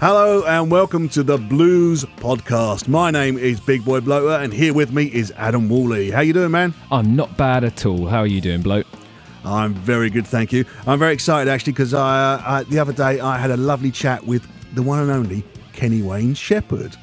Hello and welcome to the Blues Podcast. My name is Big Boy Bloater, and here with me is Adam Woolley. How you doing, man? I'm not bad at all. How are you doing, bloke? I'm very good, thank you. I'm very excited actually because I, uh, I, the other day I had a lovely chat with the one and only Kenny Wayne Shepherd.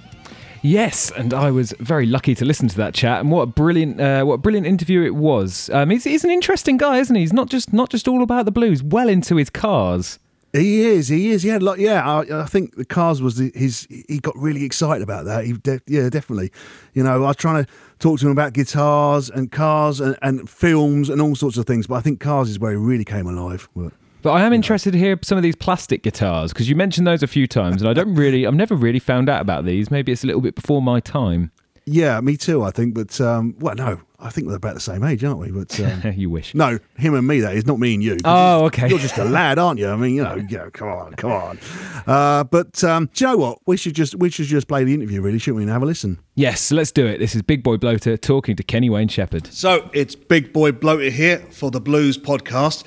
Yes, and I was very lucky to listen to that chat. And what a brilliant, uh, what a brilliant interview it was. Um, he's, he's an interesting guy, isn't he? He's not just not just all about the blues. Well into his cars. He is. He is. He had like yeah. I, I think the cars was his. He got really excited about that. He de- yeah, definitely. You know, I was trying to talk to him about guitars and cars and, and films and all sorts of things, but I think cars is where he really came alive. But, But I am interested to hear some of these plastic guitars because you mentioned those a few times, and I don't really, I've never really found out about these. Maybe it's a little bit before my time. Yeah, me too. I think, but um, well, no, I think we're about the same age, aren't we? But um, you wish. no, him and me. That is not me and you. Oh, okay. You're just a lad, aren't you? I mean, you know, yeah, come on, come on. Uh, but um, do you know what? We should just we should just play the interview, really, shouldn't we? And have a listen. Yes, let's do it. This is Big Boy Bloater talking to Kenny Wayne Shepherd. So it's Big Boy Bloater here for the Blues podcast.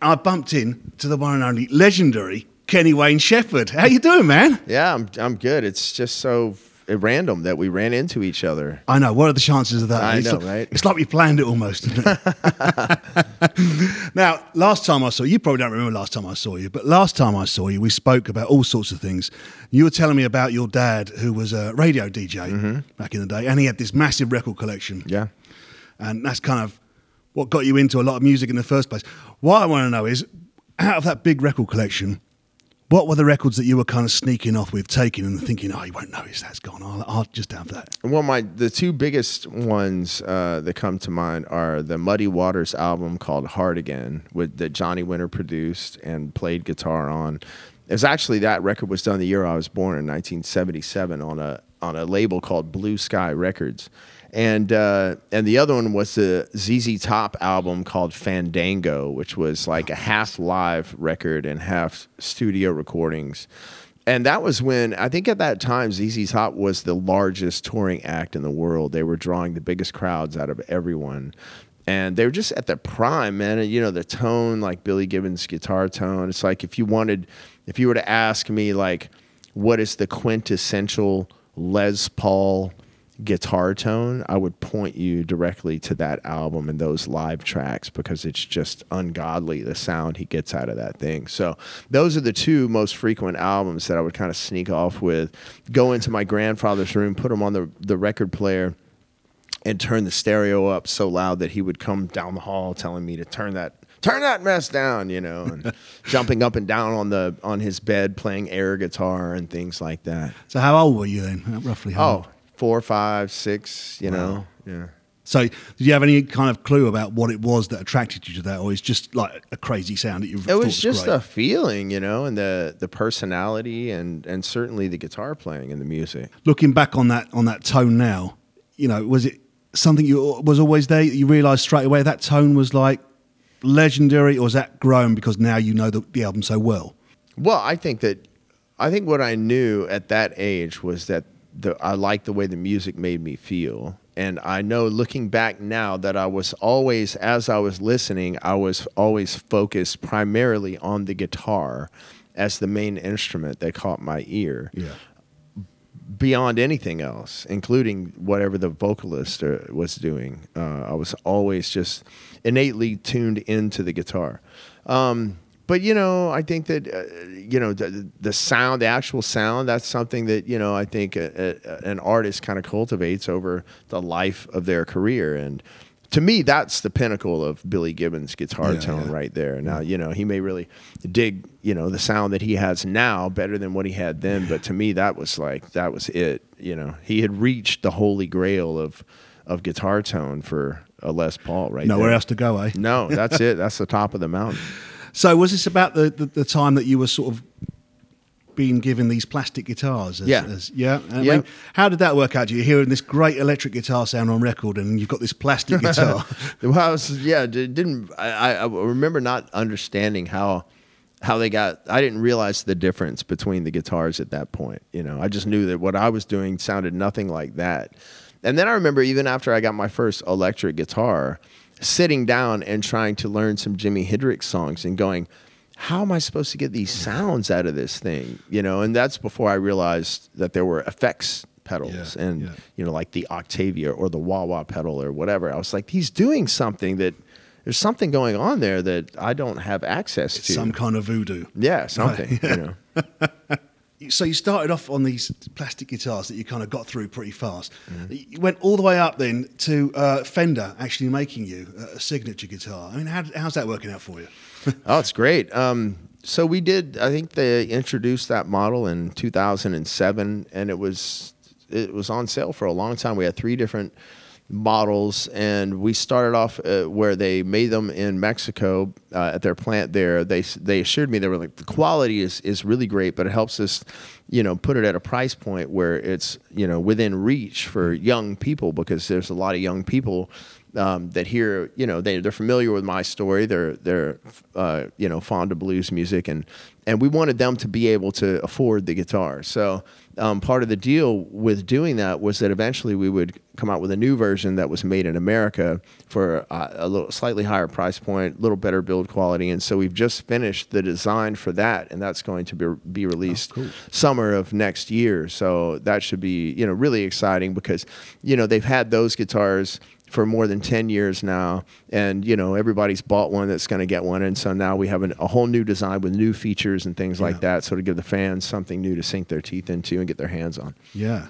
I bumped in to the one and only legendary Kenny Wayne Shepherd. How you doing, man? Yeah, I'm I'm good. It's just so random that we ran into each other. I know. What are the chances of that? I it's know, like, right? It's like we planned it almost. Now, last time I saw you, you probably don't remember last time I saw you, but last time I saw you, we spoke about all sorts of things. You were telling me about your dad, who was a radio DJ back in the day, and he had this massive record collection. Mm-hmm. Yeah. and that's kind of what got you into a lot of music in the first place. What I want to know is, out of that big record collection, what were the records that you were kind of sneaking off with, taking and thinking, oh, you won't notice that's gone. I'll, I'll just have that. Well, my the two biggest ones uh, that come to mind are the Muddy Waters album called Hard Again, with that Johnny Winter produced and played guitar on. It was actually that record was done the year I was born in 1977 on a on a label called Blue Sky Records. And uh, and the other one was the ZZ Top album called Fandango, which was like a half live record and half studio recordings. And that was when I think at that time ZZ Top was the largest touring act in the world. They were drawing the biggest crowds out of everyone. And they were just at the prime, man. And you know, the tone, like Billy Gibbons' guitar tone. It's like if you wanted, if you were to ask me, like, what is the quintessential Les Paul guitar tone, I would point you directly to that album and those live tracks because it's just ungodly the sound he gets out of that thing. So those are the two most frequent albums that I would kind of sneak off with. Go into my grandfather's room, put them on the the record player and turn the stereo up so loud that he would come down the hall telling me to turn that turn that mess down, you know, and jumping up and down on the on his bed playing air guitar and things like that. So, how old were you then, roughly? How Oh, old? Four, five, six, you know. Yeah. So, did you have any kind of clue about what it was that attracted you to that, or it's just like a crazy sound that you? It was just a feeling, you know, and the the personality and and certainly the guitar playing and the music. looking back on that on that tone now. You know, was it something you was always there? You realised straight away that tone was like legendary, or was that grown because now you know the, the album so well? Well, I think that I think what I knew at that age was that the I liked the way the music made me feel. And I know looking back now that I was always as I was listening, I was always focused primarily on the guitar as the main instrument that caught my ear Yeah. beyond anything else, including whatever the vocalist uh, was doing. Uh, I was always just innately tuned into the guitar. Um, but you know, I think that uh, you know the, the sound, the actual sound, that's something that you know I think a, a, an artist kind of cultivates over the life of their career and. To me, that's the pinnacle of Billy Gibbons' guitar Yeah, tone yeah. right there. Now, you know, he may really dig, you know, the sound that he has now better than what he had then, but to me that was like that was it, you know. He had reached the holy grail of of guitar tone for a Les Paul right Nowhere there. else to go, eh? No, that's it. That's the top of the mountain. So, was this about the, the, the time that you were sort of being given these plastic guitars? As, Yeah. as- yeah. I Yeah. mean, how did that work out? Do You're hearing this great electric guitar sound on record, and you've got this plastic guitar. well, I was, yeah, didn't I, I I remember not understanding how how they got I didn't realize the difference between the guitars at that point. You know, I just knew that what I was doing sounded nothing like that. And then I remember even after I got my first electric guitar, sitting down and trying to learn some Jimi Hendrix songs and going, how am I supposed to get these sounds out of this thing? You know, and that's before I realized that there were effects pedals Yeah, and yeah. you know, like the Octavia or the wah wah pedal or whatever. I was like, he's doing something that there's something going on there that I don't have access to. Some kind of voodoo. yeah, something. You know. So you started off on these plastic guitars that you kind of got through pretty fast. Mm-hmm. You went all the way up then to uh, Fender actually making you a signature guitar. I mean, how, how's that working out for you? Oh, it's great. Um, so we did. I think they introduced that model in 2007, and it was it was on sale for a long time. We had three different models, and we started off uh, where they made them in Mexico uh, at their plant there. They they assured me they were like the quality is is really great, but it helps us, you know, put it at a price point where it's you know within reach for young people because there's a lot of young people um, that hear, you know, they they're familiar with my story. They're they're uh, you know fond of blues music, and and we wanted them to be able to afford the guitar. So um, part of the deal with doing that was that eventually we would come out with a new version that was made in America for uh, a little slightly higher price point, a little better build quality, and so we've just finished the design for that, and that's going to be be released summer of next year. So that should be you know really exciting because you know they've had those guitars for more than 10 years now and you know everybody's bought one that's going to get one and so now we have an, a whole new design with new features and things like that so to give the fans something new to sink their teeth into and get their hands on Yeah.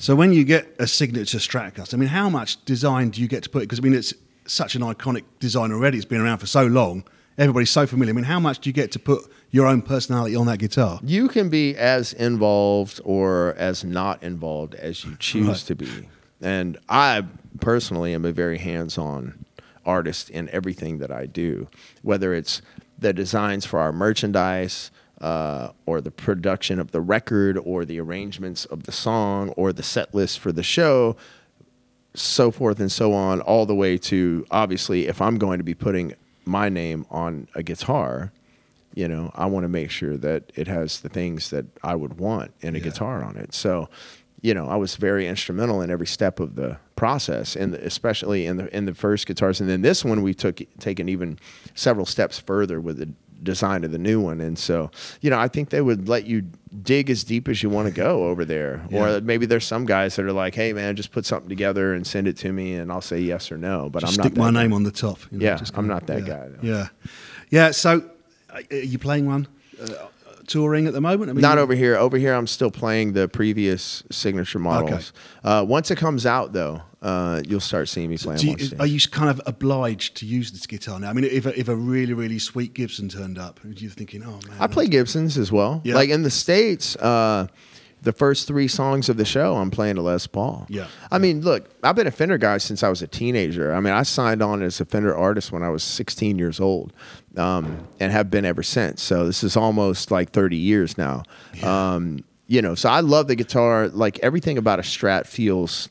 So when you get a signature Stratocaster, I mean, how much design do you get to put? Because I mean, it's such an iconic design already. It's been around for so long. Everybody's so familiar. I mean, how much do you get to put your own personality on that guitar? you can be as involved or as not involved as you choose Right. to be and i personally am a very hands-on artist in everything that i do whether it's the designs for our merchandise uh, or the production of the record or the arrangements of the song or the set list for the show so forth and so on, all the way to obviously, if I'm going to be putting my name on a guitar, you know, I want to make sure that it has the things that I would want in a Yeah. guitar on it. So, you know, I was very instrumental in every step of the process, and especially in the in the first guitars, and then this one we took taken even several steps further with the design of the new one. And so, you know, I think they would let you dig as deep as you want to go over there. Yeah. Or maybe there's some guys that are like, "Hey, man, just put something together and send it to me, and I'll say yes or no." But Just I'm stick not my that guy. name on the top. you know, Yeah, just I'm kinda- not that yeah, guy, though. Yeah, yeah. So, uh, are you playing one uh, touring at the moment? I mean, Not over here. Over here, I'm still playing the previous signature models. Uh, once it comes out, though, uh, you'll start seeing me playing. Do you, are you kind of obliged to use this guitar now? I mean, if a, if a really really sweet Gibson turned up, you're thinking, oh man, I play Gibsons as well. Yeah. Like in the states, uh, the first three songs of the show, I'm playing a Les Paul. Yeah. I mean, look, I've been a Fender guy since I was a teenager. I mean, I signed on as a Fender artist when I was 16 years old, um, and have been ever since. So this is almost like 30 years now. Um, you know, so I love the guitar. Like everything about a Strat feels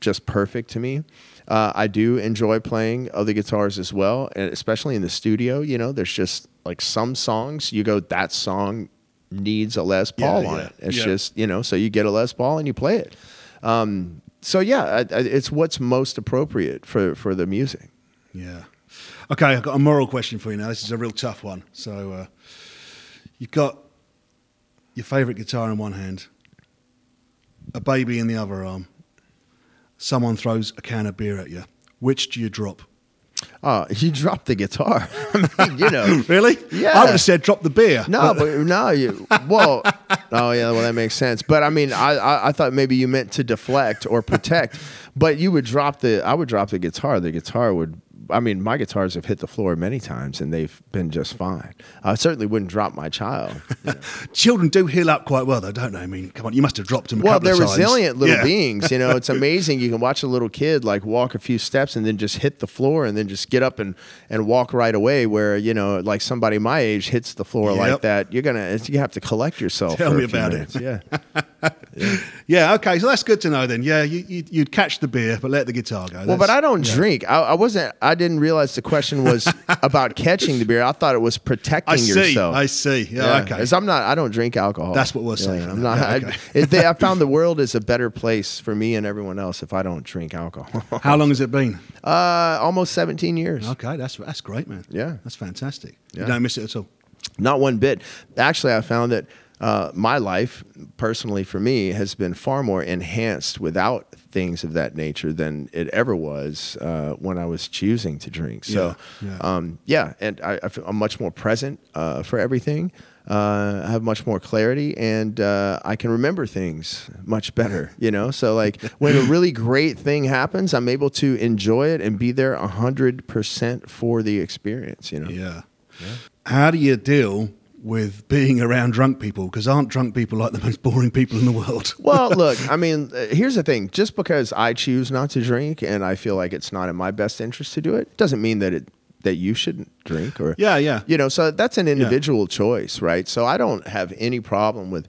just perfect to me. Uh, I do enjoy playing other guitars as well, and especially in the studio. You know, there's just like some songs you go, that song needs a Les Paul Yeah, on yeah, it. It's yeah. just you know, so you get a Les Paul and you play it. Um, so yeah, I, I, it's what's most appropriate for for the music. Yeah. Okay, I've got a moral question for you now. This is a real tough one. So, uh, you've got your favourite guitar in one hand, a baby in the other arm. Someone throws a can of beer at you. Which do you drop? Oh, you dropped the guitar. I mean, you know. Really? Yeah. I would have said drop the beer. No, but no, you. Well, oh yeah, well that makes sense. But I mean, I, I I thought maybe you meant to deflect or protect, but you would drop the. I would drop the guitar. The guitar would. I mean, my guitars have hit the floor many times and they've been just fine. I certainly wouldn't drop my child. you know. Children do heal up quite well, though, don't they? I mean, come on, you must have dropped them. A Well, couple they're of times. resilient little Yeah. beings. You know, it's amazing. You can watch a little kid like walk a few steps and then just hit the floor and then just get up and, and walk right away. Where you know, like somebody my age hits the floor like that, you're gonna you have to collect yourself. Tell me about it. minutes. Yeah. Yeah, okay, so that's good to know then. Yeah, you, you, you'd catch the beer, but let the guitar go. Well, but I don't yeah. drink. I, I wasn't. I didn't realize the question was about catching the beer. I thought it was protecting I see. yourself. I see. Yeah, okay. 'cause I'm not. I don't drink alcohol. That's what we're saying. I'm not. Yeah, I- okay. it- they- I found the world is a better place for me and everyone else if I don't drink alcohol. How long has it been? uh, almost 17 years. Okay, that's that's great, man. Yeah. that's fantastic. Yeah. You don't miss it at all. Not one bit. Actually, I found that uh, my life, personally for me, has been far more enhanced without things of that nature than it ever was uh, when I was choosing to drink. So, Yeah, yeah. Um, yeah, and I, I feel I'm much more present uh, for everything. Uh, I have much more clarity, and uh, I can remember things much better. You know, so like when a really great thing happens, I'm able to enjoy it and be there hundred percent for the experience. You know. Yeah. How do you deal with being around drunk people? Because aren't drunk people like the most boring people in the world? well, look, I mean, uh, here's the thing. Just because I choose not to drink and I feel like it's not in my best interest to do it, doesn't mean that it that you shouldn't drink or Yeah, yeah. You know, so that's an individual choice, right? So I don't have any problem with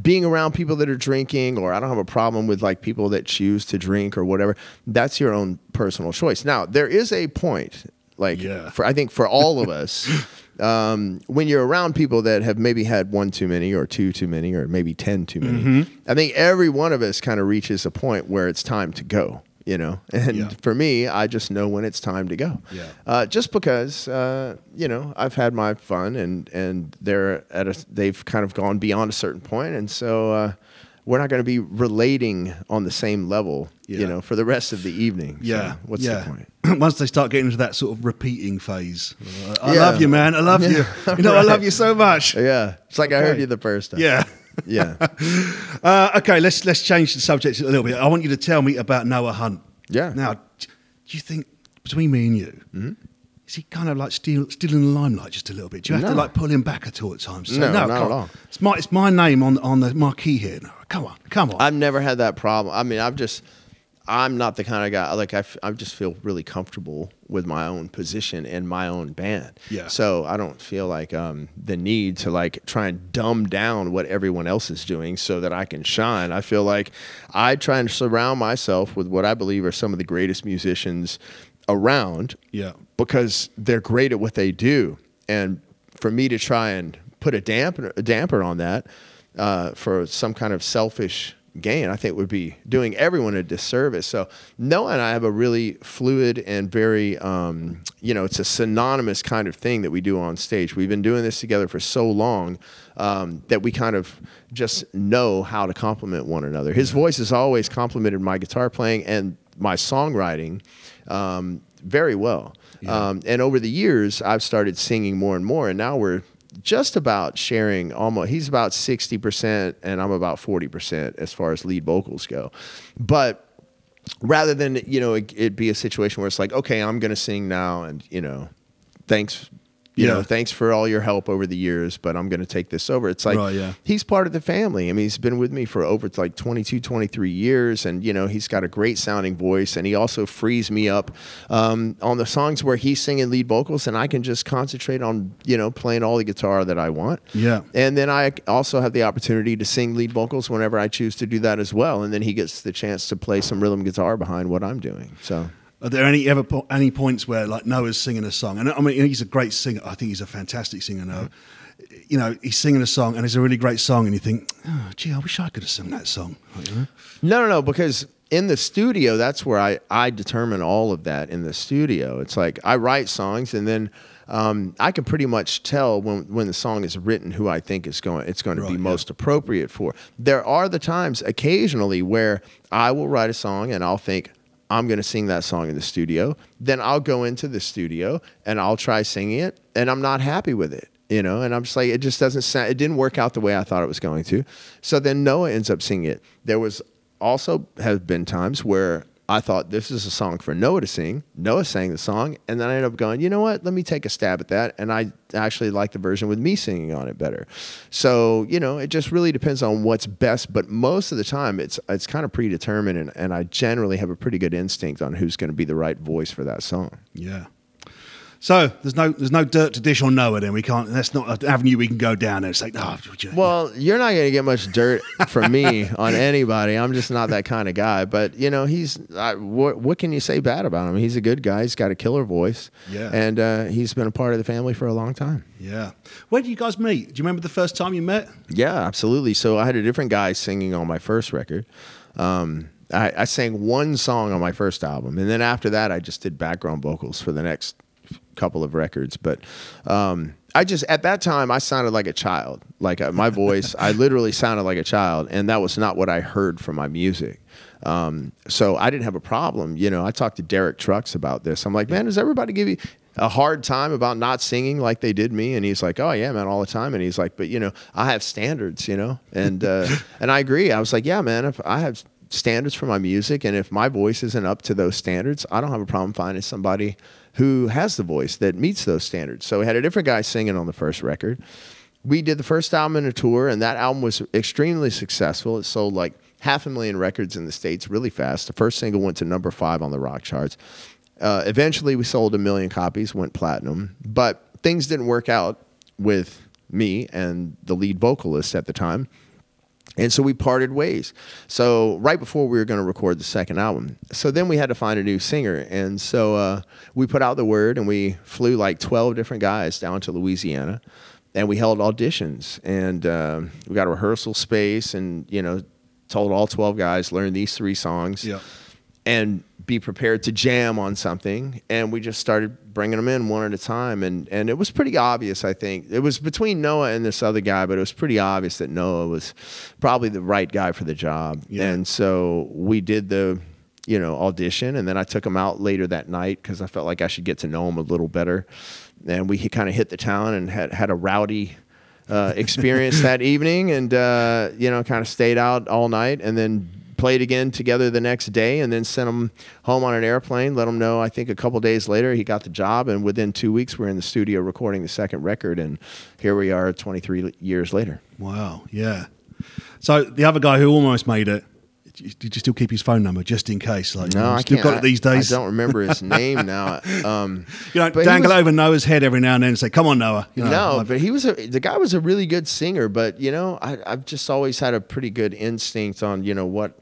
being around people that are drinking or I don't have a problem with like people that choose to drink or whatever. That's your own personal choice. Now, there is a point like Yeah. for I think for all of us um, when you're around people that have maybe had one too many or two too many or maybe 10 too many Mm-hmm. i think every one of us kind of reaches a point where it's time to go you know and Yeah. for me i just know when it's time to go Yeah. uh, just because uh, you know i've had my fun and and they're at a they've kind of gone beyond a certain point and so uh, we're not going to be relating on the same level Yeah. you know for the rest of the evening So Yeah. what's yeah. the point Once they start getting into that sort of repeating phase, I Yeah. love you, man. I love you. You know, I love you so much. yeah it's like i heard you the first time Yeah. yeah Uh, okay, let's let's change the subject a little bit. I want you to tell me about Noah Hunt. Yeah. Now, do you think between me and you, Mm-hmm. Is he kind of like still still in the limelight just a little bit? Do you have to like pull him back at all at times? Say, No, not at on. all. It's my it's my name on on the marquee here. No, come on, come on. I've never had that problem. I mean, I've just, I'm not the kind of guy, like, I, f- I just feel really comfortable with my own position and my own band. Yeah. So I don't feel like um, the need to, like, try and dumb down what everyone else is doing so that I can shine. I feel like I try and surround myself with what I believe are some of the greatest musicians around yeah. Because they're great at what they do. And for me to try and put a damper, a damper on that uh, for some kind of selfish gain, I think would be doing everyone a disservice. So Noah and I have a really fluid and very, um, you know, it's a synonymous kind of thing that we do on stage. We've been doing this together for so long um, that we kind of just know how to complement one another. His voice has always complemented my guitar playing and my songwriting um, very well. Um, and over the years, I've started singing more and more, and now we're just about sharing almost. He's about sixty percent, and I'm about forty percent as far as lead vocals go. But rather than you know it, it be a situation where it's like, okay, I'm going to sing now, and you know, thanks. You Yeah. know, thanks for all your help over the years, but I'm going to take this over. It's like Right, yeah. he's part of the family. I mean, he's been with me for over like 22, 23 years, and you know, he's got a great sounding voice, and he also frees me up um, on the songs where he's singing lead vocals, and I can just concentrate on you know playing all the guitar that I want. Yeah. And then I also have the opportunity to sing lead vocals whenever I choose to do that as well, and then he gets the chance to play some rhythm guitar behind what I'm doing. So. Are there any ever po- any points where like Noah's singing a song, and I mean he's a great singer. I think he's a fantastic singer. Noah, you know, he's singing a song, and it's a really great song, and you think, oh, gee, I wish I could have sung that song. Like, you? No, no, no, because in the studio, that's where I, I determine all of that in the studio. It's like I write songs and then um, I can pretty much tell when, when the song is written who I think is going it's going to Right, be yeah. most appropriate for. There are the times occasionally where I will write a song and I'll think I'm going to sing that song in the studio. Then I'll go into the studio and I'll try singing it and I'm not happy with it. You know, and I'm just like, it just doesn't sound, it didn't work out the way I thought it was going to. So then Noah ends up singing it. There was also have been times where I thought this is a song for Noah to sing. Noah sang the song, and then I ended up going, you know what? Let me take a stab at that. And I actually like the version with me singing on it better. So you know, it just really depends on what's best. But most of the time, it's it's kind of predetermined, and, and I generally have a pretty good instinct on who's going to be the right voice for that song. Yeah. So there's no there's no dirt to dish on Noah. Then we can't. That's not an avenue we can go down. It's like, oh, you- Well, you're not going to get much dirt from me on anybody. I'm just not that kind of guy. But you know, he's I, what, what can you say bad about him? He's a good guy. He's got a killer voice. Yeah. and uh, he's been a part of the family for a long time. yeah. Where did you guys meet? Do you remember the first time you met? Yeah, absolutely. So I had a different guy singing on my first record. Um, I, I sang one song on my first album, and then after that, I just did background vocals for the next couple of records, but um, I just at that time I sounded like a child. Like uh, my voice, I literally sounded like a child, and that was not what I heard from my music. Um, so I didn't have a problem. You know, I talked to Derek Trucks about this. I'm like, man, does everybody give you a hard time about not singing like they did me? And he's like, oh yeah, man, all the time. And he's like, but you know, I have standards, you know, and uh, and I agree. I was like, yeah, man, if I have standards for my music, and if my voice isn't up to those standards, I don't have a problem finding somebody who has the voice that meets those standards. So we had a different guy singing on the first record. We did the first album in a tour, and that album was extremely successful. It sold like half a million records in the States really fast. The first single went to number five on the rock charts. Uh, eventually, we sold a million copies, went platinum, but things didn't work out with me and the lead vocalist at the time. And so we parted ways. So right before we were going to record the second album, so then we had to find a new singer, and so uh, we put out the word, and we flew like twelve different guys down to Louisiana, and we held auditions, and uh, we got a rehearsal space, and you know, told all twelve guys learn these three songs, Yeah. and be prepared to jam on something. And we just started bringing them in one at a time. And, and it was pretty obvious, I think. It was between Noah and this other guy, but it was pretty obvious that Noah was probably the right guy for the job. Yeah. And so we did the, you know, audition. And then I took him out later that night because I felt like I should get to know him a little better. And we kind of hit the town and had, had a rowdy uh, experience that evening and, uh, you know, kind of stayed out all night and then played again together the next day and then sent him home on an airplane let him know i think a couple days later he got the job and within two weeks we're in the studio recording the second record and here we are 23 years later Wow. Yeah. So the other guy who almost made it, did you still keep his phone number just in case? Like, no you i still can't got it these days. i, don't remember his name now um, you he dangle was- over Noah's head every now and then and say, "Come on, Noah." You know, no, like- but he was a the guy was a really good singer. But you know, I, I've just always had a pretty good instinct on you know what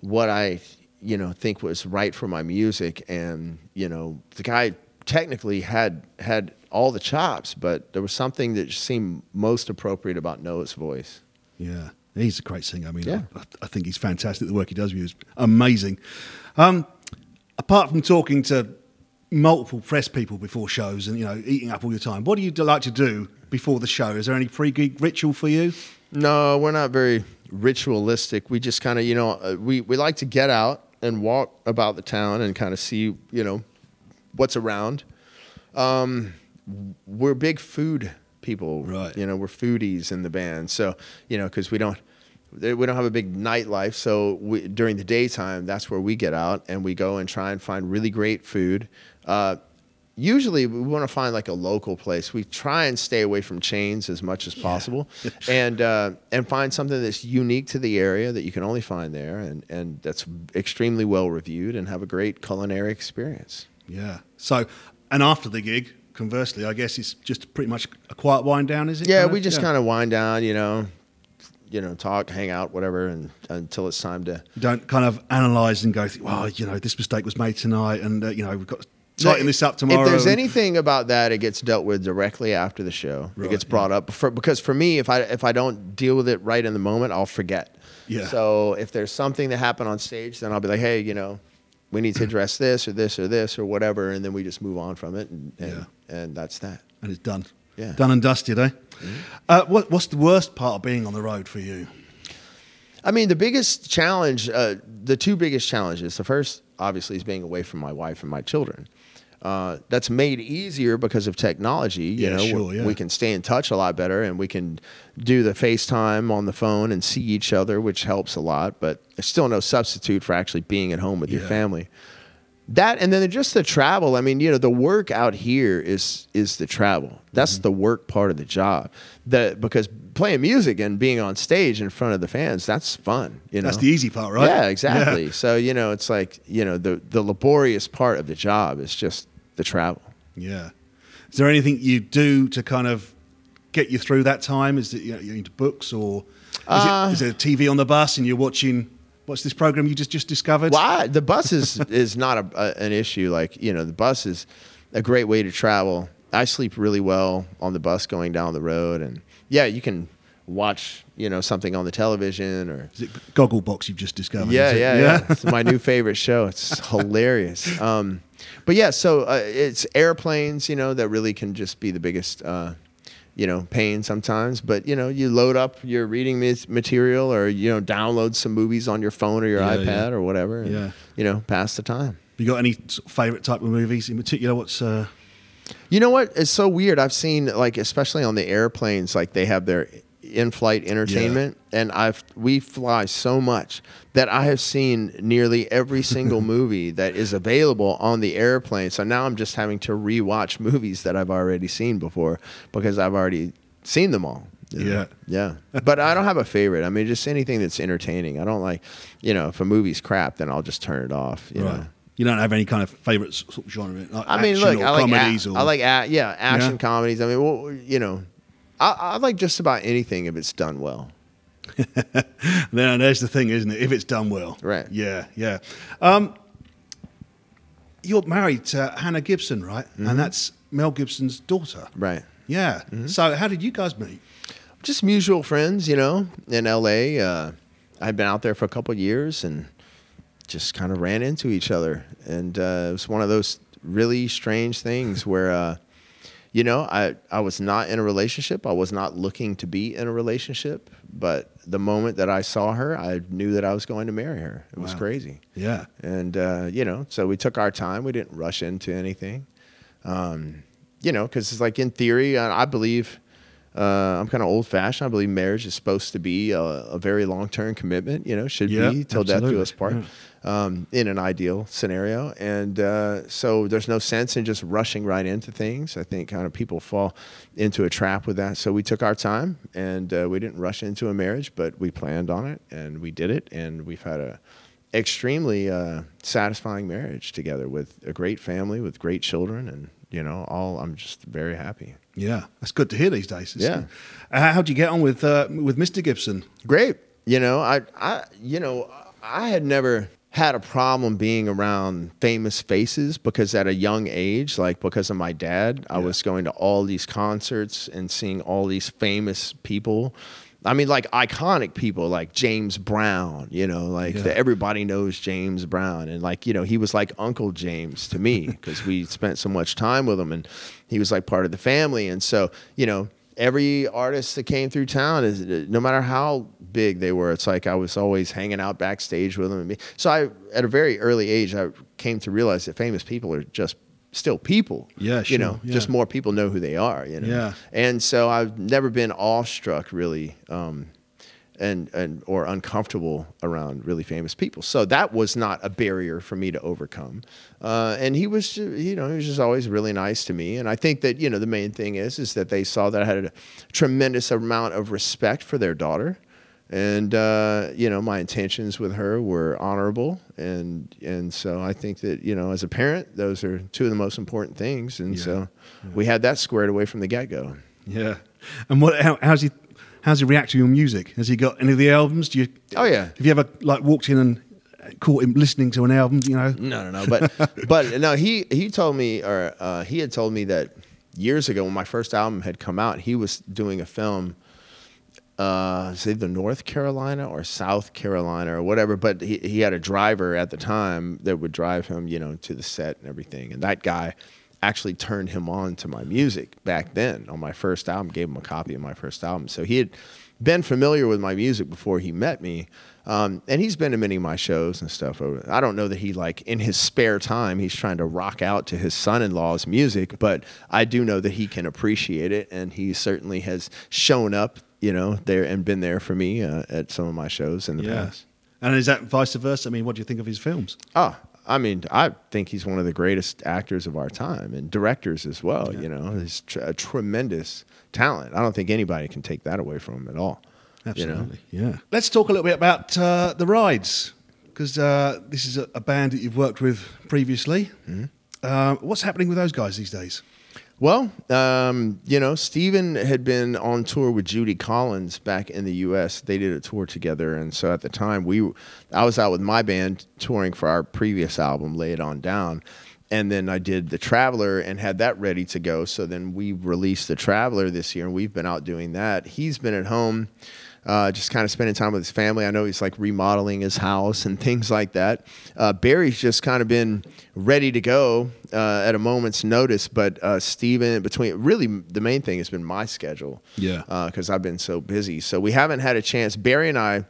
what I you know think was right for my music, and you know the guy technically had had all the chops, but there was something that seemed most appropriate about Noah's voice. Yeah, he's a great singer. I mean, Yeah. I, I think he's fantastic. The work he does with is amazing. Um, apart from talking to multiple press people before shows and you know eating up all your time, what do you like to do before the show? Is there any pre-gig ritual for you? No, we're not very ritualistic. We just kind of, you know, uh, we, we like to get out and walk about the town and kind of see, you know, what's around. Um, we're big food people, Right. You know, we're foodies in the band. So, you know, because we don't, we don't have a big nightlife. So we, during the daytime, that's where we get out and we go and try and find really great food. Uh, usually we want to find like a local place. We try and stay away from chains as much as possible, and uh, and find something that's unique to the area that you can only find there, and and that's extremely well reviewed, and have a great culinary experience. Yeah. So, and after the gig, conversely, I guess it's just pretty much a quiet wind down, is it? Yeah, we just kind of wind down, you know, you know, talk, hang out, whatever, and until it's time to. You don't kind of analyse and go, well, you know, this mistake was made tonight, and uh, you know, we've got tighten this up tomorrow. If there's and- anything about that, it gets dealt with directly after the show. Right, it gets brought up for, because for me, if I if I don't deal with it right in the moment, I'll forget. Yeah. So if there's something that happened on stage, then I'll be like, hey, you know, we need to address this or this or this or whatever, and then we just move on from it, and and, and that's that. and it's done. Yeah. Mm-hmm. Done and dusted, eh? Uh, what, what's the worst part of being on the road for you? I mean, the biggest challenge, uh, the two biggest challenges. The first, obviously, is being away from my wife and my children. Uh, that's made easier because of technology. You Yeah, know, sure, we- yeah. we can stay in touch a lot better, and we can do the FaceTime on the phone and see each other, which helps a lot. But there's still no substitute for actually being at home with your family. That and then just the travel. I mean, you know, the work out here is is the travel. That's Mm-hmm. the work part of the job. That because playing music and being on stage in front of the fans, that's fun. You know, That's the easy part, right? Yeah, exactly. So you know, it's like you know, the the laborious part of the job is just the travel. Yeah. Is there anything you do to kind of get you through that time? Is it you know, you're into books or is, Uh, it, is there TV on the bus and you're watching? What's this program you just just discovered? Well, I, the bus is is not a, a, an issue. Like you know, the bus is a great way to travel. I sleep really well on the bus going down the road, and yeah, you can watch you know something on the television or Is it Gogglebox you've just discovered? yeah, is yeah, yeah. It's my new favorite show. It's hilarious. Um, but yeah, so uh, it's airplanes, you know, that really can just be the biggest, uh, you know, pain sometimes. But you know, you load up your reading material, or you know, download some movies on your phone or your Yeah, iPad yeah. or whatever. And, Yeah. you know, pass the time. You got any favorite type of movies in particular? What's uh, You know what? It's so weird. I've seen like, especially on the airplanes, like they have their in-flight entertainment, and I've we fly so much that I have seen nearly every single movie that is available on the airplane. So now I'm just having to rewatch movies that I've already seen before because I've already seen them all. you know? Yeah. Yeah. But I don't have a favorite. I mean, just anything that's entertaining. I don't like, you know, if a movie's crap, then I'll just turn it off. You right? know? You don't have any kind of favorite sort of genre? Like I mean, look, or I like comedies a- or I like a- yeah, action Yeah. comedies. I mean, well, you know, I, I like just about anything if it's done well. now, there's the thing, isn't it? If it's done well, Right. Yeah, yeah. Um, you're married to Hannah Gibson, right? Mm-hmm. And that's Mel Gibson's daughter. Right. Yeah. Mm-hmm. So how did you guys meet? Just mutual friends, you know, in LA. Uh, I'd been out there for a couple of years and just kind of ran into each other. And uh, it was one of those really strange things where, uh, you know, I, I was not in a relationship. I was not looking to be in a relationship. But the moment that I saw her, I knew that I was going to marry her. It was crazy. Yeah. And, uh, you know, so we took our time. We didn't rush into anything. Um, you know, because it's like in theory, I, I believe uh, I'm kind of old fashioned. I believe marriage is supposed to be a, a very long term commitment, you know, should Yeah, be till death do us part um, in an ideal scenario. And uh, so there's no sense in just rushing right into things. I think kind of people fall into a trap with that. So we took our time and uh, we didn't rush into a marriage, but we planned on it and we did it. And we've had a extremely uh, satisfying marriage together with a great family, with great children. And, you know, all I'm just very happy. Yeah. That's good to hear these days. Yeah. Uh, how'd you get on with uh, with Mr. Gibson? great. You know, I, I, you know, I had never had a problem being around famous faces because at a young age, like because of my dad, I was going to all these concerts and seeing all these famous people. I mean, like iconic people like James Brown, you know, like Yeah. the, everybody knows James Brown. And like, you know, he was like Uncle James to me because we spent so much time with him and he was like part of the family. And so, you know, every artist that came through town is uh, no matter how big they were it's like i was always hanging out backstage with them and me so i at a very early age i came to realize that famous people are just still people Yeah, you know sure, just more people know who they are you know Yeah. and so i've never been awestruck really um and, and or uncomfortable around really famous people. So that was not a barrier for me to overcome. Uh, and he was, you know, he was just always really nice to me. And I think that you know the main thing is is that they saw that I had a tremendous amount of respect for their daughter, and uh, you know my intentions with her were honorable. And and so I think that you know as a parent, those are two of the most important things. And Yeah. so we had that squared away from the get go. Yeah. And what? How, how's he? How's he react to your music? Has he got any of the albums? Do you? Oh, yeah. Have you ever like walked in and caught him listening to an album? You know. No, no, no. But but no, he he told me, or uh, he had told me that years ago when my first album had come out, he was doing a film. Uh, it's either North Carolina or South Carolina or whatever, but he, he had a driver at the time that would drive him, you know, to the set and everything. And that guy actually turned him on to my music back then on my first album, gave him a copy of my first album. So he had been familiar with my music before he met me. Um, and he's been to many of my shows and stuff. I don't know that he like in his spare time he's trying to rock out to his son-in-law's music, but I do know that he can appreciate it, and he certainly has shown up, you know, there and been there for me uh, at some of my shows in the past. And is that vice versa? I mean, what do you think of his films? Oh, I mean, I think he's one of the greatest actors of our time and directors as well. You know, he's tr- a tremendous talent. I don't think anybody can take that away from him at all. you know? Absolutely. Yeah. Let's talk a little bit about uh, the rides because uh, this is a, a band that you've worked with previously. Mm-hmm. Uh, what's happening with those guys these days? Well, um, you know, Stephen had been on tour with Judy Collins back in the U.S. They did a tour together, and so at the time we, I was out with my band touring for our previous album, Lay It On Down, and then I did the Traveler and had that ready to go. So then we released the Traveler this year, and we've been out doing that. He's been at home uh, just kind of spending time with his family. I know he's like remodeling his house and things like that. Uh, Barry's just kind of been ready to go uh, at a moment's notice, but uh, Stephen, between really the main thing has been my schedule. Yeah. Because I've been so busy. So we haven't had a chance. Barry and I.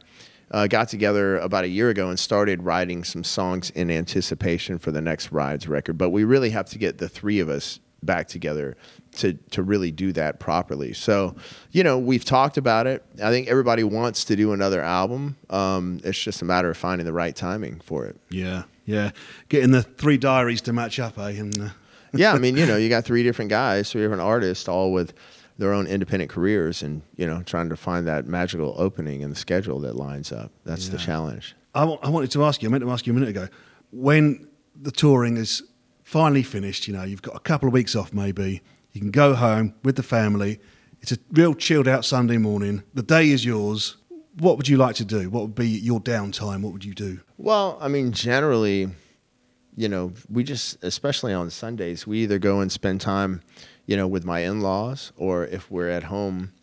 Uh, got together about a year ago and started writing some songs in anticipation for the next Rides record. But we really have to get the three of us back together to to really do that properly. So, you know, we've talked about it. I think everybody wants to do another album. Um, it's just a matter of finding the right timing for it. Yeah, yeah. Getting the three diaries to match up, eh? And uh, yeah, I mean, you know, you got three different guys, three different artists, all with their own independent careers, and you know, trying to find that magical opening in the schedule that lines up. That's the challenge. I wa- I wanted to ask you. I meant to ask you a minute ago. When the touring is finally finished, you know, you've got a couple of weeks off, maybe. You can go home with the family. It's a real chilled out Sunday morning. The day is yours. What would you like to do? What would be your downtime? What would you do? Well, I mean, generally, you know, we just, especially on Sundays, we either go and spend time, you know, with my in laws, or if we're at home,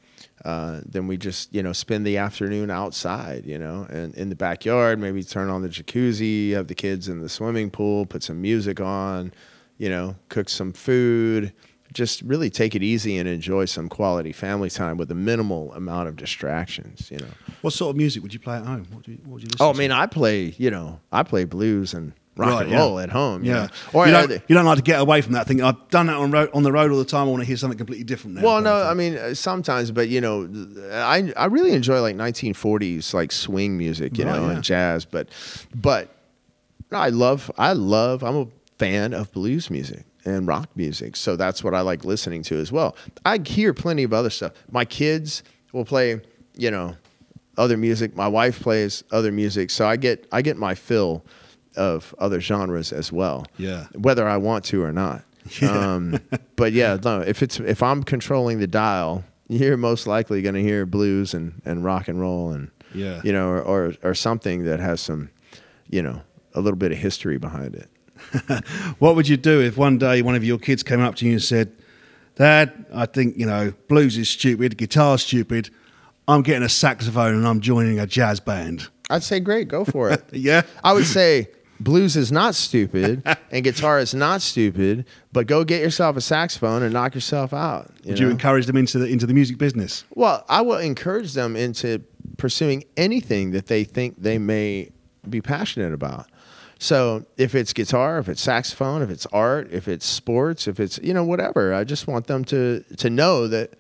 uh, then we just, you know, spend the afternoon outside, you know, and in the backyard, maybe turn on the jacuzzi, have the kids in the swimming pool, put some music on, you know, cook some food. Just really take it easy and enjoy some quality family time with a minimal amount of distractions, you know. What sort of music would you play at home? What do you, what would you listen Oh, I to? mean, I play, you know, I play blues and rock Right, and yeah. roll at home. you Yeah. know. Or you, don't, you don't like to get away from that thing. I've done that on, road, on the road all the time. I want to hear something completely different now. well, no, I mean uh, sometimes, but you know, I I really enjoy like 1940s like swing music, you Right, know, yeah. and jazz. But but I love I love I'm a fan of blues music and rock music, so that's what I like listening to as well. I hear plenty of other stuff. My kids will play, you know, other music. My wife plays other music, so I get I get my fill of other genres as well. Yeah. whether I want to or not. Um, but yeah, no, if it's if I'm controlling the dial, you're most likely going to hear blues and, and rock and roll and Yeah. you know, or, or or something that has some, you know, a little bit of history behind it. What would you do if one day one of your kids came up to you and said, Dad, I think, you know, blues is stupid, guitar's stupid. I'm getting a saxophone and I'm joining a jazz band. I'd say great, go for it. Yeah. I would say blues is not stupid and guitar is not stupid, but go get yourself a saxophone and knock yourself out. You Would you encourage them into the, into the music business? Well, I will encourage them into pursuing anything that they think they may be passionate about. So if it's guitar, if it's saxophone, if it's art, if it's sports, if it's you know whatever, I just want them to to know that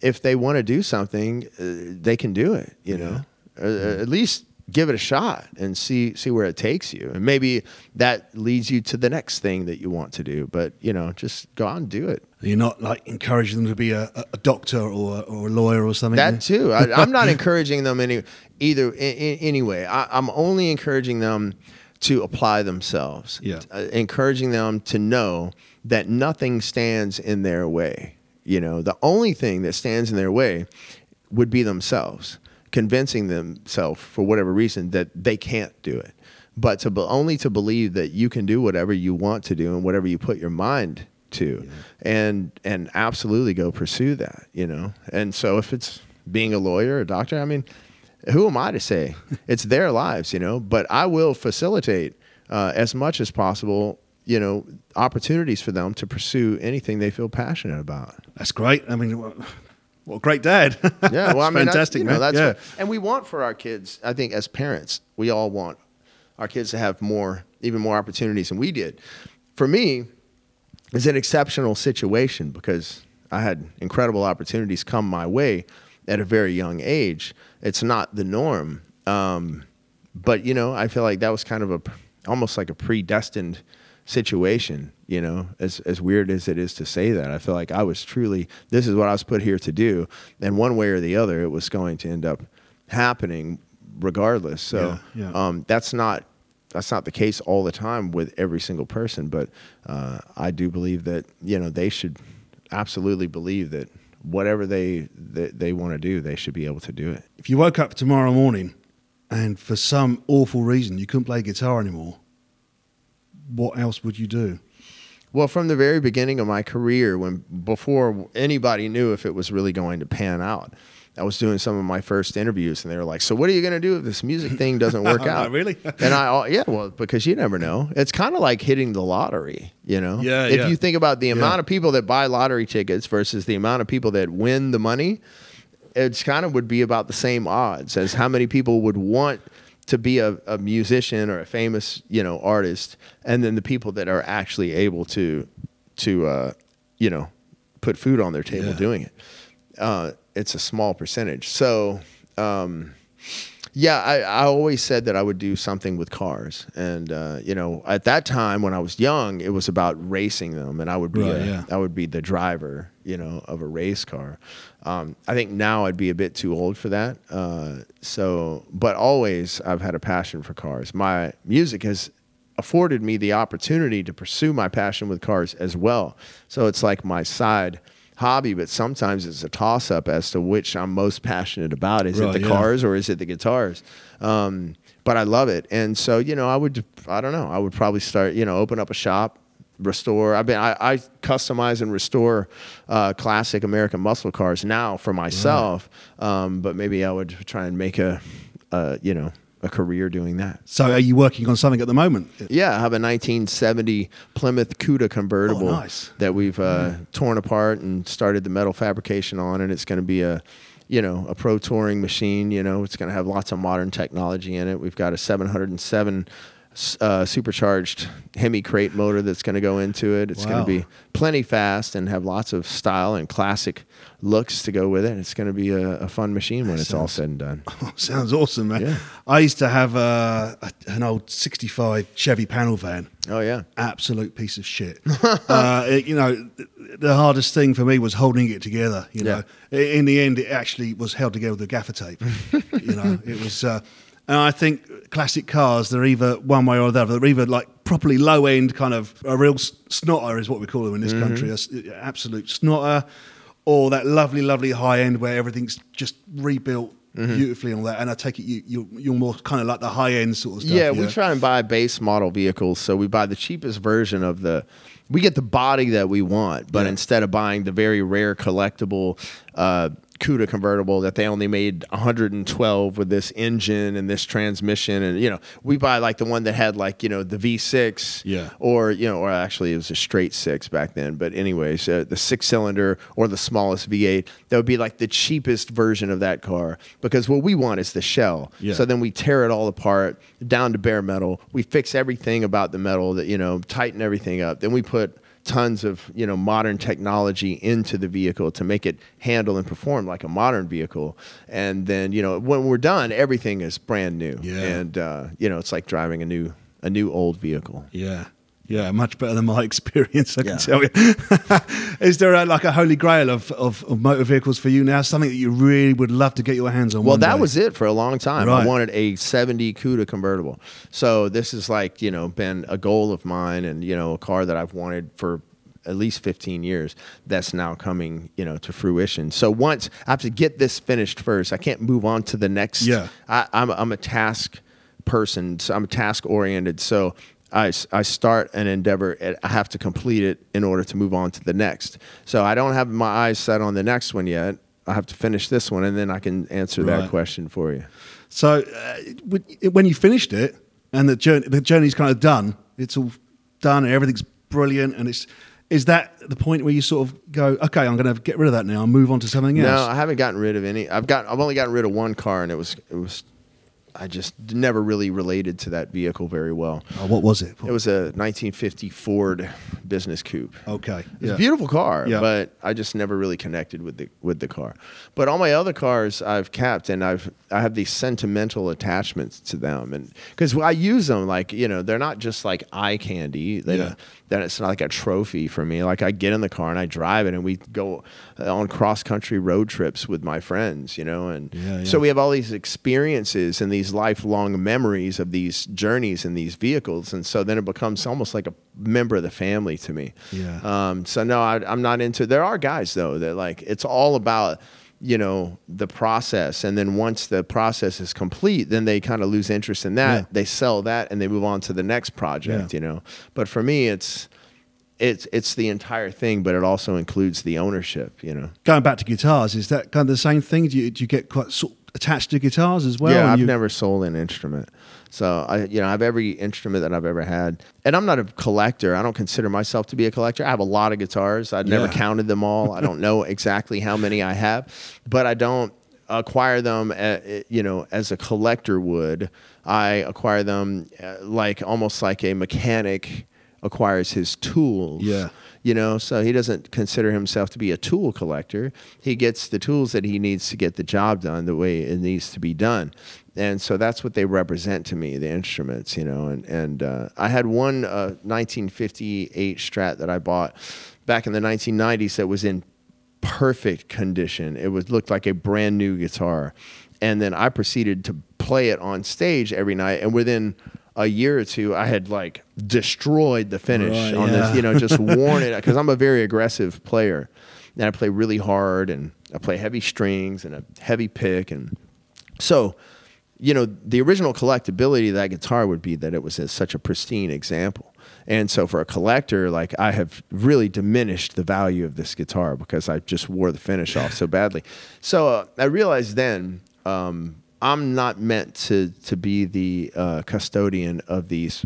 if they want to do something, uh, they can do it. You know, Uh, at least give it a shot and see see where it takes you, and maybe that leads you to the next thing that you want to do. But you know, just go out and do it. You're not like encouraging them to be a, a- doctor or, a- or a lawyer or something. That too. I, I'm not encouraging them any either in, in, anyway. I, I'm only encouraging them to apply themselves. Yeah. Uh, encouraging them to know that nothing stands in their way. You know, the only thing that stands in their way would be themselves, convincing themselves for whatever reason that they can't do it. But to be, only to believe that you can do whatever you want to do and whatever you put your mind to, and and absolutely go pursue that. You know, and so if it's being a lawyer a doctor, I mean, who am I to say? it's their lives, you know. But I will facilitate uh, as much as possible, you know, opportunities for them to pursue anything they feel passionate about. That's great. I mean, what great dad. Yeah, well, I mean, fantastic, know, man. that's yeah. what- and we want for our kids. I think as parents, we all want our kids to have more, even more opportunities than we did. For me, it's an exceptional situation because I had incredible opportunities come my way at a very young age. It's not the norm, um, but you know, I feel like that was kind of a almost like a predestined situation. You know, as as weird as it is to say that, I feel like I was truly this is what I was put here to do, and one way or the other, it was going to end up happening regardless. So Yeah, yeah. Um, that's not that's not the case all the time with every single person, but uh, I do believe that you know they should absolutely believe that whatever they they, they want to do, they should be able to do it. If you woke up tomorrow morning and for some awful reason you couldn't play guitar anymore, what else would you do? Well, from the very beginning of my career, when before anybody knew if it was really going to pan out, I was doing some of my first interviews, and they were like, "So what are you going to do if this music thing doesn't work Oh, out?" really? and I, yeah, well, because you never know. It's kind of like hitting the lottery, you know. Yeah, If yeah. you think about the Yeah. amount of people that buy lottery tickets versus the amount of people that win the money, it's kind of would be about the same odds as how many people would want to be a, a musician or a famous you know artist and then the people that are actually able to to uh, you know put food on their table Yeah. doing it uh, it's a small percentage so um, yeah, I, I always said that I would do something with cars, and uh, you know, at that time when I was young, it was about racing them, and I would be Right, a- yeah. I would be the driver, you know, of a race car. Um, I think now I'd be a bit too old for that. Uh, so, but always I've had a passion for cars. My music has afforded me the opportunity to pursue my passion with cars as well. So it's like my side hobby, but sometimes it's a toss up as to which I'm most passionate about. Is Right, it the yeah. cars or is it the guitars? Um, but I love it, and so you know, I would, I don't know, I would probably start, you know, open up a shop, restore. I've been, I, I customize and restore uh, classic American muscle cars now for myself, um, but maybe I would try and make a, uh, you know, a career doing that. So are you working on something at the moment? Yeah, I have a 1970 Plymouth Cuda convertible Oh, nice. that we've uh, torn apart and started the metal fabrication on, and it's going to be a, you know, a pro touring machine. You know, it's going to have lots of modern technology in it. We've got a 707 uh, supercharged Hemi crate motor that's going to go into it. It's going to be plenty fast and have lots of style and classic looks to go with it. It's going to be a, a fun machine when it's all said and done. Oh, sounds awesome, man. Yeah. I used to have uh, a, an old 65 Chevy panel van. Oh yeah. Absolute piece of shit. uh, it- you know, the hardest thing for me was holding it together. You know, I- in the end, it actually was held together with a gaffer tape. you know, it was. Uh, and I think classic cars, they're either one way or the other. They're either like properly low end, kind of a real snotter is what we call them in this country, a absolute snotter, or that lovely, lovely high end where everything's just rebuilt beautifully and all that. And I take it you, you you're more kind of like the high end sort of stuff. Yeah, we try and buy base model vehicles. So we buy the cheapest version of the. We get the body that we want, but Yeah. instead of buying the very rare collectible uh, CUDA convertible that they only made 112 with this engine and this transmission, and you know, we buy like the one that had like you know the V6, Yeah. or you know, or actually it was a straight six back then. But anyways, uh, the six cylinder or the smallest V8 that would be like the cheapest version of that car because what we want is the shell. Yeah. So then we tear it all apart down to bare metal. We fix everything about the metal that you know, tighten everything up. Then we put tons of you know modern technology into the vehicle to make it handle and perform like a modern vehicle. And then you know when we're done, everything is brand new. Yeah. And uh, you know it's like driving a new a new old vehicle. Yeah. Yeah, much better than my experience, I Yeah. can tell you. Is there a, like a holy grail of, of, of motor vehicles for you now? Something that you really would love to get your hands on? Well, that day? was it for a long time. Right. I wanted a 70 CUDA convertible. So this is like, you know, been a goal of mine and, you know, a car that I've wanted for at least 15 years that's now coming, you know, to fruition. So once I have to get this finished first, I can't move on to the next. Yeah. I, I'm, I'm a task person. So I'm task oriented. So I, I start an endeavor and I have to complete it in order to move on to the next. So I don't have my eyes set on the next one yet. I have to finish this one and then I can answer Right. that question for you. So uh, when you finished it and the journey, the journey's kind of done, it's all done and everything's brilliant. And it's, is that the point where you sort of go, okay, I'm going to get rid of that now and move on to something else? No. I haven't gotten rid of any. I've got. I've only gotten rid of one car, and it was. It was. I just never really related to that vehicle very well. Oh, what was it? It was a 1950 Ford business coupe. okay. It's a beautiful car, Yeah. but I just never really connected with the with the car. But all my other cars I've kept, and I've I have these sentimental attachments to them, and because I use them like you know they're not just like eye candy. They Yeah. Then it's not like a trophy for me. Like I get in the car and I drive it, and we go on cross country road trips with my friends, you know, and Yeah, so we have all these experiences and these lifelong memories of these journeys and these vehicles, and so then it becomes almost like a member of the family to me. Yeah. Um, so no, I, I'm not into. There are guys though that like it's all about you know the process, and then once the process is complete, then they kind of lose interest in that. Yeah. They sell that and they move on to the next project. Yeah. You know, but for me, it's it's it's the entire thing, but it also includes the ownership. You know. Going back to guitars, is that kind of the same thing? Do you, do you get quite sort of attached to guitars as well? yeah, I've never sold an instrument. So I, you know, I have every instrument that I've ever had, and I'm not a collector. I don't consider myself to be a collector. I have a lot of guitars. I've never Yeah. counted them all. I don't know exactly how many I have, but I don't acquire them. uh you know, as a collector would. I acquire them uh, like almost like a mechanic acquires his tools Yeah. You know so he doesn't consider himself to be a tool collector he gets the tools that he needs to get the job done the way it needs to be done and so that's what they represent to me the instruments you know and and uh, i had one uh, 1958 strat that i bought back in the 1990s that was in perfect condition. It was looked like a brand new guitar, and then I proceeded to play it on stage every night. And within a year or two, I had like destroyed the finish Right, on yeah. this. You know, just worn it because I'm a very aggressive player, and I play really hard, and I play heavy strings and a heavy pick, and so. You know, the original collectability of that guitar would be that it was such a pristine example. And so for a collector, like I have really diminished the value of this guitar because I just wore the finish off so badly. So uh, I realized then um, I'm not meant to to be the uh, custodian of these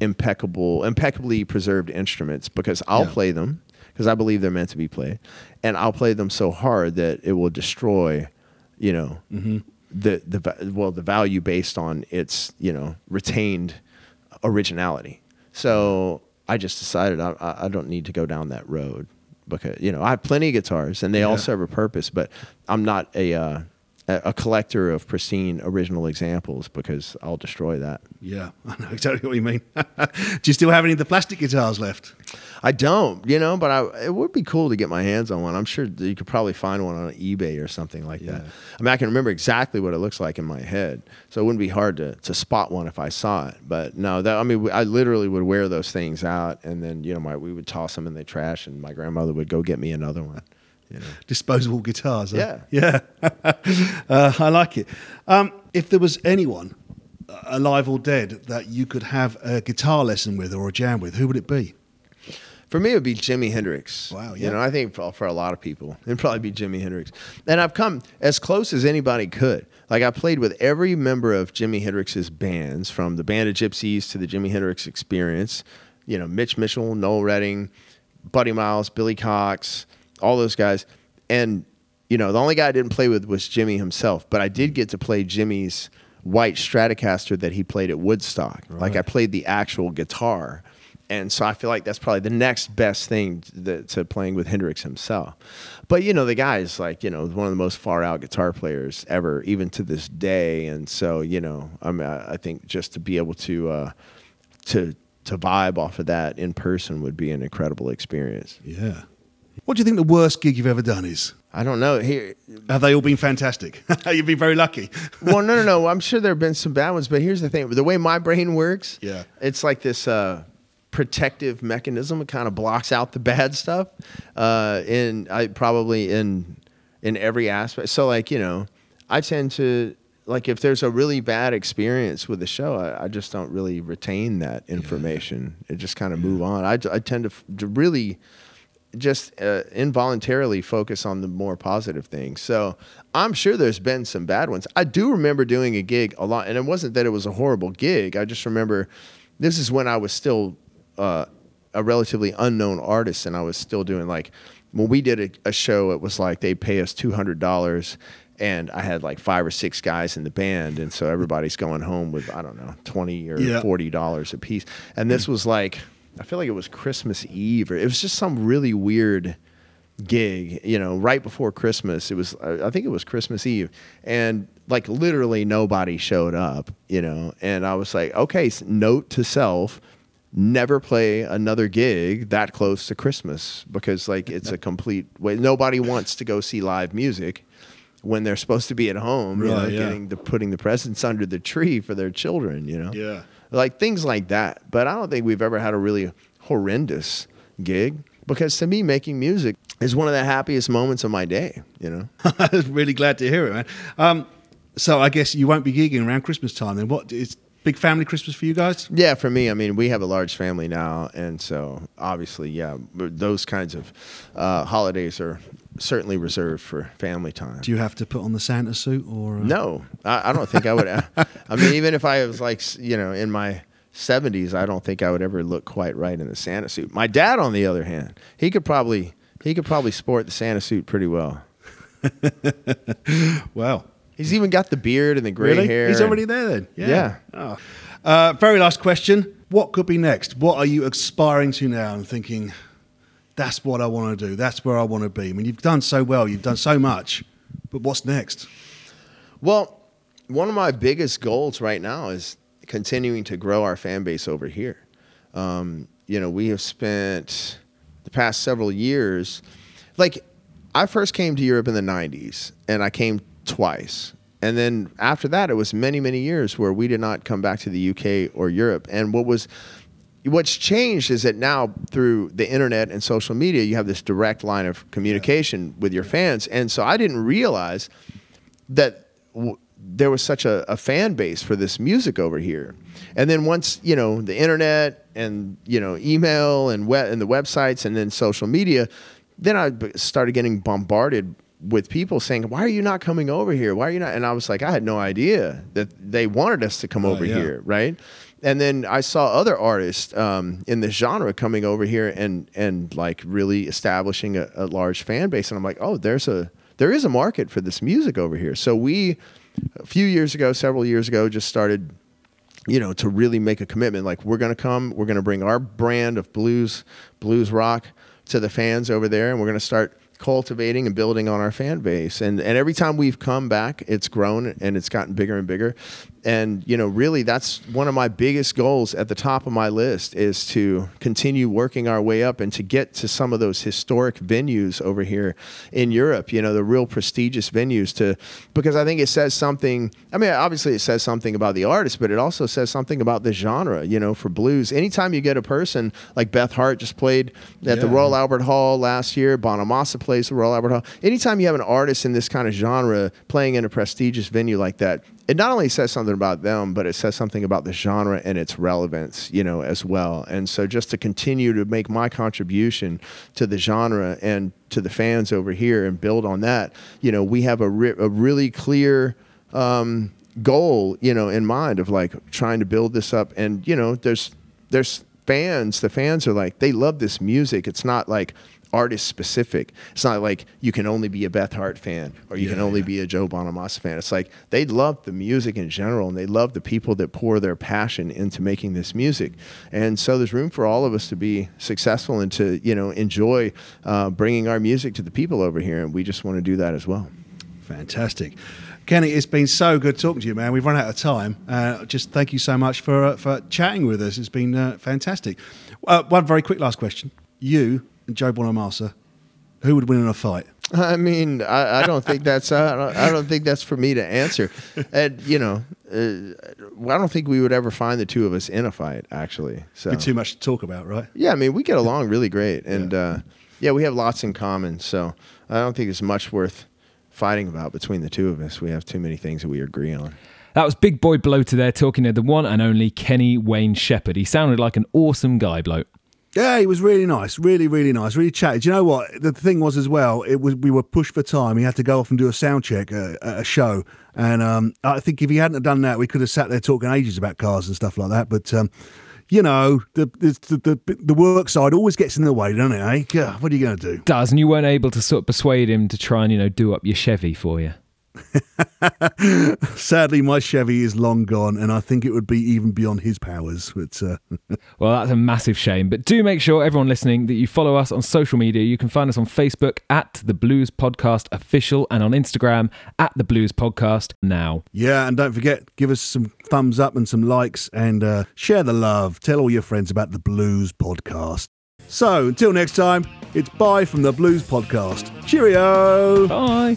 impeccable, impeccably preserved instruments because I'll Yeah. play them because I believe they're meant to be played, and I'll play them so hard that it will destroy, you know, the the well the value based on its you know retained originality. So I just decided I, I I don't need to go down that road because you know I have plenty of guitars and they all serve a purpose, but I'm not a uh, a collector of pristine original examples because I'll destroy that. Yeah, I know exactly what you mean. Do you still have any of the plastic guitars left? I don't, you know, but I, it would be cool to get my hands on one. I'm sure you could probably find one on eBay or something like that. I mean, I can remember exactly what it looks like in my head, so it wouldn't be hard to, to spot one if I saw it. But no, that I mean, I literally would wear those things out, and then you know, my we would toss them in the trash, and my grandmother would go get me another one. You know. Disposable guitars. huh? Yeah. yeah. uh, I like it. Um, if there was anyone, uh, alive or dead, that you could have a guitar lesson with or a jam with, who would it be? For me, it would be Jimi Hendrix. Wow, You know, I think for, for a lot of people, it'd probably be Jimi Hendrix. And I've come as close as anybody could. Like, I played with every member of Jimi Hendrix's bands, from the Band of Gypsys to the Jimi Hendrix Experience. You know, Mitch Mitchell, Noel Redding, Buddy Miles, Billy Cox, all those guys. And, you know, the only guy I didn't play with was Jimi himself, but I did get to play Jimi's white Stratocaster that he played at Woodstock. Like, I played the actual guitar. And so I feel like that's probably the next best thing to, to playing with Hendrix himself. But you know, the guy is like you know one of the most far out guitar players ever, even to this day. And so you know, I mean, I think just to be able to uh, to to vibe off of that in person would be an incredible experience. Yeah. What do you think the worst gig you've ever done is? I don't know here. Have they all been fantastic? You've been very lucky. Well, no, no, no. I'm sure there have been some bad ones, but here's the thing: the way my brain works, Yeah. it's like this uh, protective mechanism. It kind of blocks out the bad stuff. Uh, in I probably in in every aspect. So, like you know, I tend to like if there's a really bad experience with the show, I, I just don't really retain that information. It just kind of move on. I, I tend to, to really just uh, involuntarily focus on the more positive things. So I'm sure there's been some bad ones. I do remember doing a gig a lot, and it wasn't that it was a horrible gig. I just remember this is when I was still uh, a relatively unknown artist, and I was still doing like when we did a, a show. It was like they'd pay us two hundred dollars. And I had like five or six guys in the band, and so everybody's going home with I don't know twenty or forty dollars a piece. And this was like I feel like it was Christmas Eve, or it was just some really weird gig, you know, right before Christmas. It was, I think it was Christmas Eve, and like literally nobody showed up, you know. And I was like, okay, note to self: never play another gig that close to Christmas because like it's a complete way. Nobody wants to go see live music. When they're supposed to be at home, you know, yeah. getting the putting the presents under the tree for their children, you know Yeah. Like things like that. But I don't think we've ever had a really horrendous gig because to me, making music is one of the happiest moments of my day. You know, I was really glad to hear it, man. Um, so I guess you won't be gigging around Christmas time then. What is big family Christmas for you guys? Yeah, for me, I mean, we have a large family now, and so obviously, yeah, those kinds of uh, holidays are certainly reserved for family time. Do you have to put on the Santa suit or? Uh... No, I, I, don't think I would. I mean, even if I was like, you know, in my 70s, I don't think I would ever look quite right in the Santa suit. My dad, on the other hand, he could probably he could probably sport the Santa suit pretty well. well, he's even got the beard and the gray really? hair. He's already there then. Yeah. yeah. Oh. Uh, very last question. What could be next? What are you aspiring to now I'm thinking, that's what I want to do. That's where I want to be. I mean, you've done so well. You've done so much. But what's next? Well, one of my biggest goals right now is continuing to grow our fan base over here. Um, you know, we have spent the past several years, like I first came to Europe in the 90s and I came twice. And then after that, it was many, many years where we did not come back to the UK or Europe. And what was what's changed is that now through the internet and social media, you have this direct line of communication with your fans. And so I didn't realize that w- there was such a, a, fan base for this music over here. And then once you know the internet and you know email and web and the websites and then social media, then I started getting bombarded with people saying, "Why are you not coming over here? Why are you not?" And I was like, I had no idea that they wanted us to come oh, over yeah. here, right? And then I saw other artists um, in this genre coming over here and and like really establishing a, a large fan base, and I'm like, oh, there's a there is a market for this music over here. So we, a few years ago, several years ago, just started you know, to really make a commitment. Like we're to come, we're to bring our brand of blues, blues rock to the fans over there, and we're to start cultivating and building on our fan base. And and every time we've come back, it's grown and it's gotten bigger and bigger. And you know, really, that's one of my biggest goals at the top of my list is to continue working our way up and to get to some of those historic venues over here in Europe. You know, the real prestigious venues to because I think it says something. I mean, obviously, it says something about the artist, but it also says something about the genre. You know, for blues, anytime you get a person like Beth Hart just played at yeah. the Royal Albert Hall last year, Bonamassa plays the Royal Albert Hall. Anytime you have an artist in this kind of genre playing in a prestigious venue like that, it not only says something about them, but it says something about the genre and its relevance, you know, as well. And so just to continue to make my contribution to the genre and to the fans over here and build on that, you know, we have a, re- a really clear um, goal, you know, in mind of like trying to build this up. And, you know, there's, there's, fans, the fans are like, they love this music. It's not like, artist specific. It's not like you can only be a Beth Hart fan or you yeah, can only yeah. be a Joe Bonamassa fan. It's like they love the music in general and they love the people that pour their passion into making this music. And so there's room for all of us to be successful and to you know enjoy uh, bringing our music to the people over here. And we just want to do that as well. Fantastic. Kenny, it's been so good talking to you, man. We've run out of time. Uh, just thank you so much for uh, for chatting with us. It's been uh, fantastic. Uh, one very quick last question. You and Joe Bonamassa, who would win in a fight? I mean, I, I don't think that's I don't, I don't, think that's for me to answer. And you know, uh, I don't think we would ever find the two of us in a fight. Actually, so Be too much to talk about, right? Yeah, I mean, we get along really great, and yeah. Uh, yeah, we have lots in common. So I don't think it's much worth fighting about between the two of us. We have too many things that we agree on. That was Big Boy Bloater there talking to the one and only Kenny Wayne Shepherd. He sounded like an awesome guy, bloke. Yeah, he was really nice, really, really nice, really chatty. Do you know what the thing was as well? It was we were pushed for time. He had to go off and do a sound check at, at a show, and um, I think if he hadn't done that, we could have sat there talking ages about cars and stuff like that. But um, you know, the, the the, the work side always gets in the way, doesn't it? Eh? God, what are you going to do? Does and you weren't able to sort of persuade him to try and you know do up your Chevy for you. Sadly, my Chevy is long gone, and I think it would be even beyond his powers. But uh... well, that's a massive shame. But do make sure, everyone listening, that you follow us on social media. You can find us on Facebook at the Blues Podcast Official, and on Instagram at the Blues Podcast Now. Yeah, and don't forget, give us some thumbs up and some likes, and uh, share the love. Tell all your friends about the Blues Podcast. So until next time, it's bye from the Blues Podcast. Cheerio. Bye.